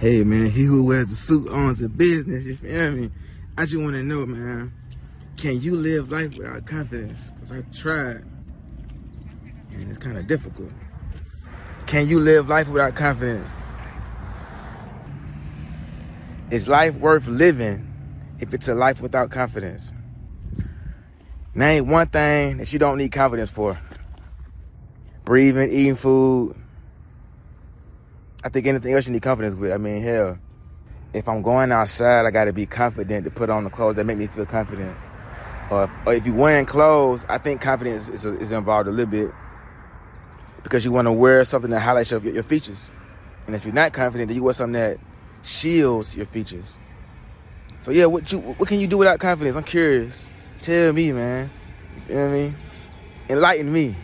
Hey man, he who wears the suit owns the business, you feel me? I just wanna know, man, can you live life without confidence? Cause I tried, and it's kinda difficult. Can you live life without confidence? Is life worth living if it's a life without confidence? Name one thing that you don't need confidence for. Breathing, eating food. I think anything else you need confidence with. I mean, hell, if I'm going outside, I gotta be confident to put on the clothes that make me feel confident. Or if, or if you're wearing clothes, I think confidence is, is involved a little bit because you want to wear something that highlights your, your features. And if you're not confident, then you wear something that shields your features. So yeah, what you what can you do without confidence? I'm curious. Tell me, man. You feel me? Enlighten me.